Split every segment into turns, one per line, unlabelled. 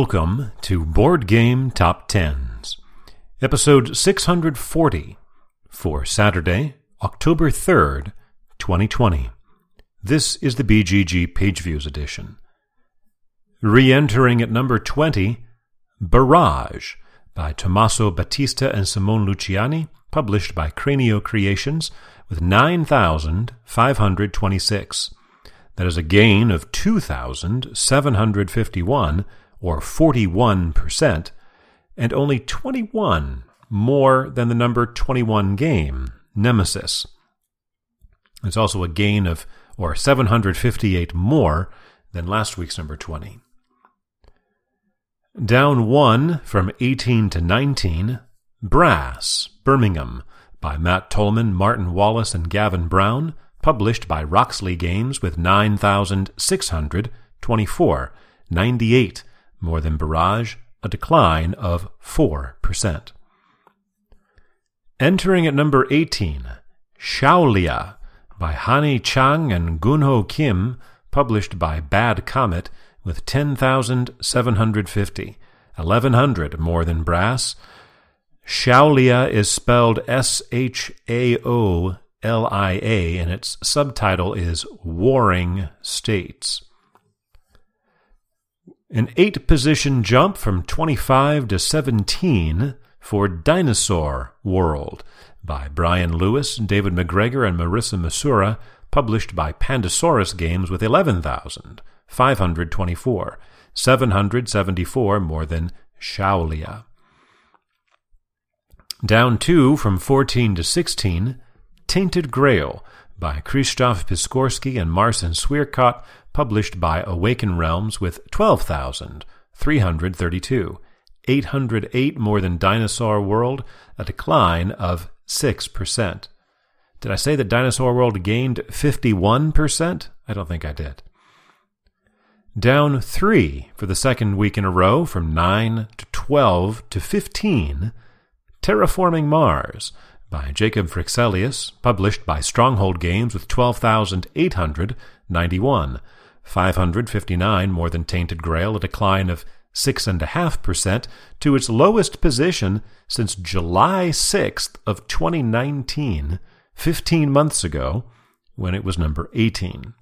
Welcome to Board Game Top Tens, episode 640 for Saturday, October 3rd, 2020. This is the BGG Page Views edition. Re entering at number 20, Barrage by Tommaso Battista and Simone Luciani, published by Cranio Creations, with 9,526. That is a gain of 2,751, or 41%, and only 21 more than the number 21 game, Nemesis. It's also a gain of, or 758 more than last week's number 20. Down one from 18 to 19, Brass, Birmingham, by Matt Tolman, Martin Wallace, and Gavin Brown, published by Roxley Games with 9,624, 98 more than Barrage, a decline of 4%. Entering at number 18, Xiaolia by Hani Chang and Gunho Kim, published by Bad Comet, with 10,750, 1,100 more than Brass. Xiaolia is spelled S H A O L I A, and its subtitle is Warring States. An eight position jump from 25 to 17 for Dinosaur World by Brian Lewis, David McGregor, and Marissa Masura, published by Pandasaurus Games with 11,524, 774 more than Xiaolia. Down two from 14 to 16, Tainted Grail by Krzysztof Piskorski and Marcin Swierkot, published by Awaken Realms with 12,332, 808 more than Dinosaur World, a decline of 6%. Did I say that Dinosaur World gained 51%? I don't think I did. Down 3 for the second week in a row from 9 to 12 to 15, Terraforming Mars by Jacob Fryxelius, published by Stronghold Games with 12,891, 559 more than Tainted Grail, a decline of 6.5% to its lowest position since July 6th of 2019, 15 months ago, when it was number 18.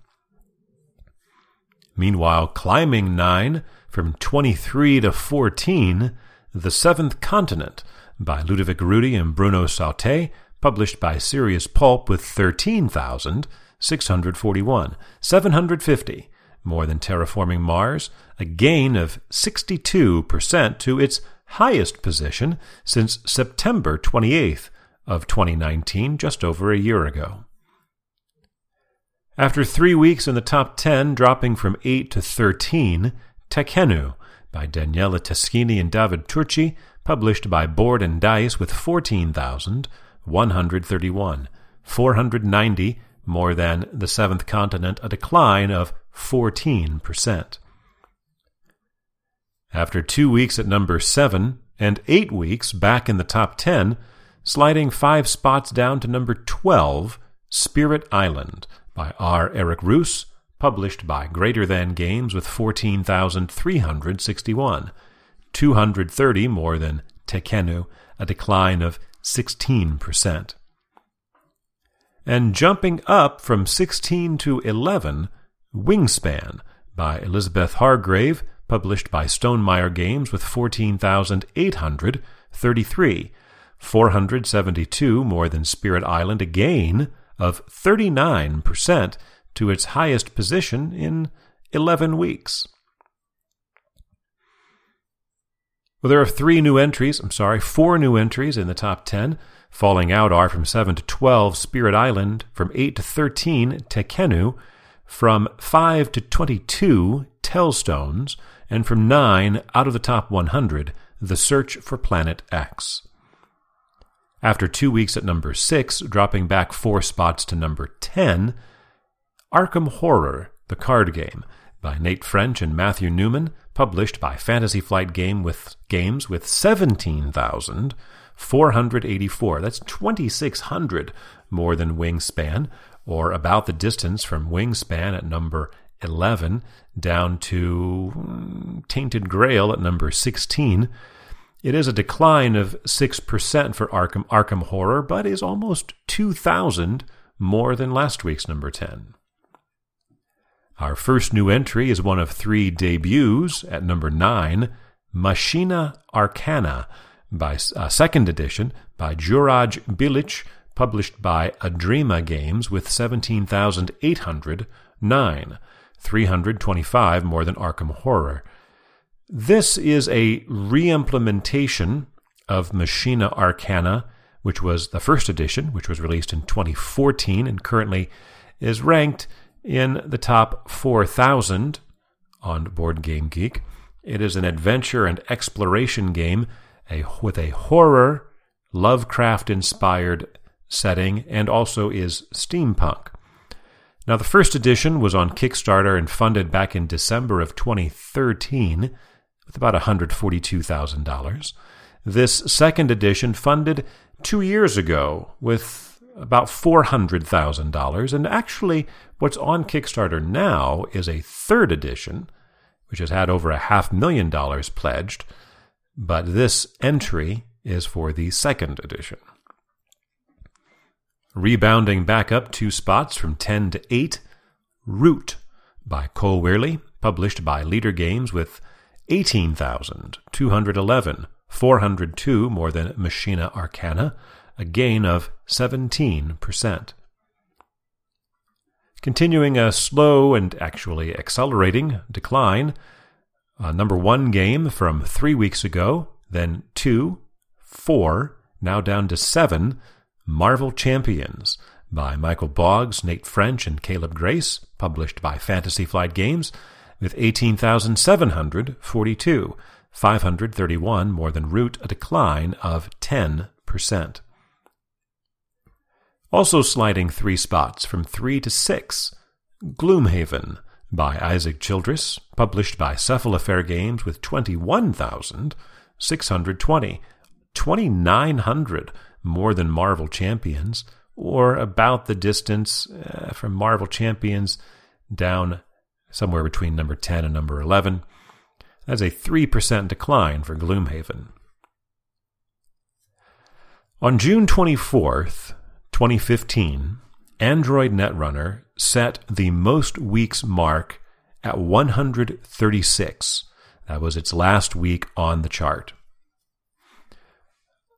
Meanwhile, climbing 9 from 23 to 14, The Seventh Continent by Ludovic Roudy and Bruno Sautter, published by Serious Pulp with 13,641, 750 more than Terraforming Mars, a gain of 62% to its highest position since September 28th of 2019, just over a year ago. After three weeks in the top 10, dropping from 8 to 13, Tekhenu by Daniele Tascini and David Turczi published by Board and Dice with 14,131, 490 more than the seventh continent, a decline of 14%. After two weeks at number 7 and eight weeks back in the top 10, sliding five spots down to number 12, Spirit Island by R. Eric Reuss, published by Greater Than Games with 14,361. 230 more than Tekhenu, a decline of 16%. And jumping up from 16 to 11, Wingspan by Elizabeth Hargrave, published by Stonemaier Games with 14,833, 472 more than Spirit Island, a gain of 39% to its highest position in 11 weeks. Well, there are three new entries, I'm sorry, four new entries in the top 10. Falling out are from 7 to 12, Spirit Island, from 8 to 13, Tekhenu, from 5 to 22, Tellstones, and from 9 out of the top 100, The Search for Planet X. After two weeks at number 6, dropping back four spots to number 10, Arkham Horror, the card game, by Nate French and Matthew Newman, published by Fantasy Flight Game with Games with 17,484. That's 2,600 more than Wingspan, or about the distance from Wingspan at number 11 down to mm, Tainted Grail at number 16. It is a decline of 6% for Arkham, Arkham Horror, but is almost 2,000 more than last week's number 10. Our first new entry is one of three debuts at number 9, Machina Arcana, by uh, second edition by Juraj Bilic, published by Adrema Games with 17,809, 325 more than Arkham Horror. This is a reimplementation of Machina Arcana, which was the first edition, which was released in 2014 and currently is ranked in the top 4,000 on Board Game Geek. It is an adventure and exploration game a, with a horror, Lovecraft inspired setting, and also is steampunk. Now, the first edition was on Kickstarter and funded back in December of 2013 with about $142,000. This second edition funded two years ago with about $400,000. And actually, what's on Kickstarter now is a third edition, which has had over a half million dollars pledged. But this entry is for the second edition. Rebounding back up two spots from 10 to 8, Root by Cole Wehrle, published by Leder Games with 18,211, 402 more than Machina Arcana, a gain of 17%. Continuing a slow and actually accelerating decline, a number one game from three weeks ago, then two, four, now down to seven, Marvel Champions by Michael Boggs, Nate French, and Caleb Grace, published by Fantasy Flight Games, with 18,742, 531 more than Root, a decline of 10%. Also sliding three spots from 3 to 6, Gloomhaven by Isaac Childress, published by Cephalofair Games with 21,620, 2,900 more than Marvel Champions, or about the distance uh, from Marvel Champions down somewhere between number 10 and number 11. That's a 3% decline for Gloomhaven. On June 24th, 2015, Android Netrunner set the most weeks mark at 136. That was its last week on the chart.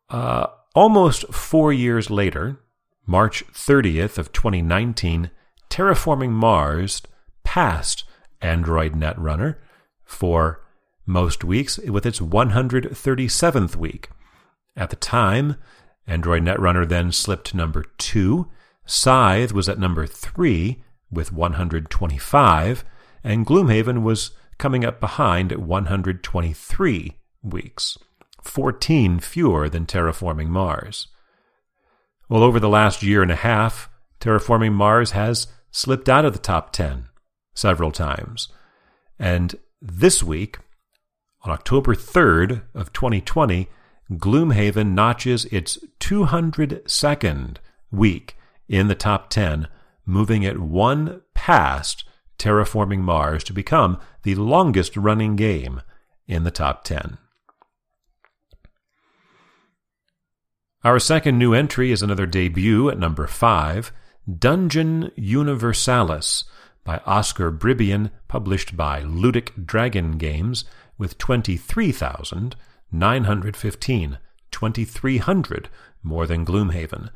Uh, almost four years later, March 30th of 2019, Terraforming Mars passed Android Netrunner for most weeks with its 137th week. At the time, Android Netrunner then slipped to number 2. Scythe was at number 3 with 125, and Gloomhaven was coming up behind at 123 weeks, 14 fewer than Terraforming Mars. Well, over the last year and a half, Terraforming Mars has slipped out of the top 10 several times. And this week, on October 3rd of 2020, Gloomhaven notches its 202nd week in the top 10, moving it one past Terraforming Mars to become the longest running game in the top 10. Our second new entry is another debut at number 5, Dungeon Universalis by Oscar Bribian, published by Ludic Dragon Games, with 23,915, 2,300 more than Gloomhaven.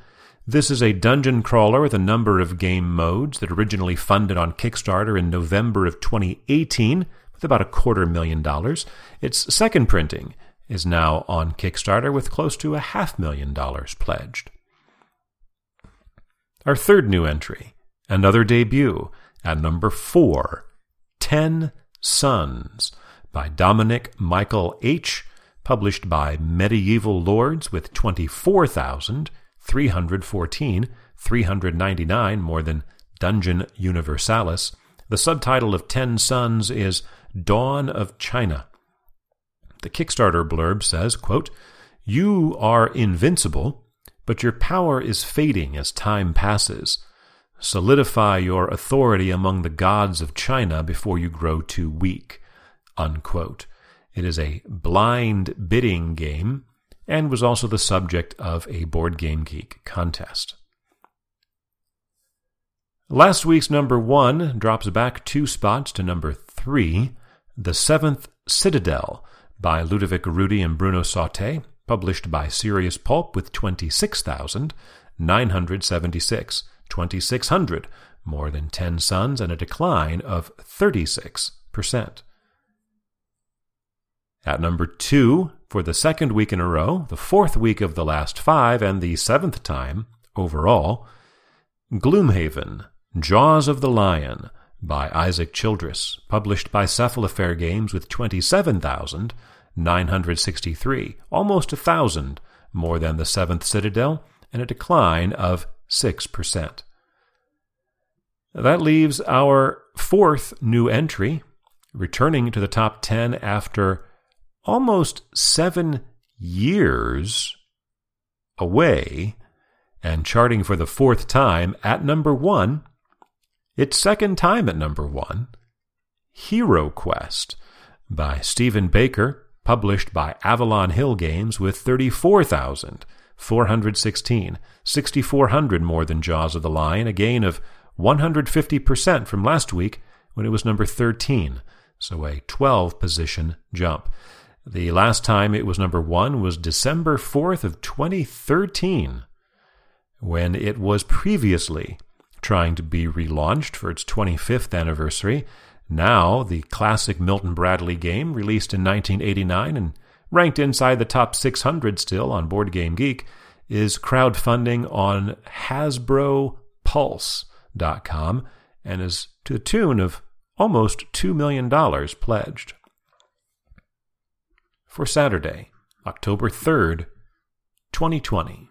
This is a dungeon crawler with a number of game modes that originally funded on Kickstarter in November of 2018 with about a quarter million dollars. Its second printing is now on Kickstarter with close to a half million dollars pledged. Our third new entry, another debut, at number four, Ten Suns by Dominic Michael H., published by Medieval Lords with 24,000 314, 399 more than Dungeon Universalis. The subtitle of Ten Suns is Dawn of China. The Kickstarter blurb says, quote, You are invincible, but your power is fading as time passes. solidify your authority among the gods of China before you grow too weak. Unquote. It is a blind bidding game and was also the subject of a Board Game Geek contest. Last week's number one drops back two spots to number three, The Seventh Citadel by Ludovic Roudy and Bruno Sautter, published by Serious Pulp with 26,976. 2,600, more than 10 suns, and a decline of 36%. At number two, for the second week in a row, the fourth week of the last five, and the seventh time overall, Gloomhaven, Jaws of the Lion, by Isaac Childress, published by Cephalofair Games with 27,963, almost a thousand more than the Seventh Citadel, and a decline of 6%. That leaves our fourth new entry, returning to the top 10 after almost seven years away and charting for the fourth time at number one. Its second time at number one, Hero Quest by Stephen Baker, published by Avalon Hill Games with 34,416, 6,400 more than Jaws of the Lion, a gain of 150% from last week when it was number 13, so a 12 position jump. The last time it was number one was December 4th of 2013, when it was previously trying to be relaunched for its 25th anniversary. Now, the classic Milton Bradley game, released in 1989 and ranked inside the top 600 still on Board Game Geek, is crowdfunding on HasbroPulse.com and is to the tune of almost $2 million pledged for Saturday, October 3rd, 2020.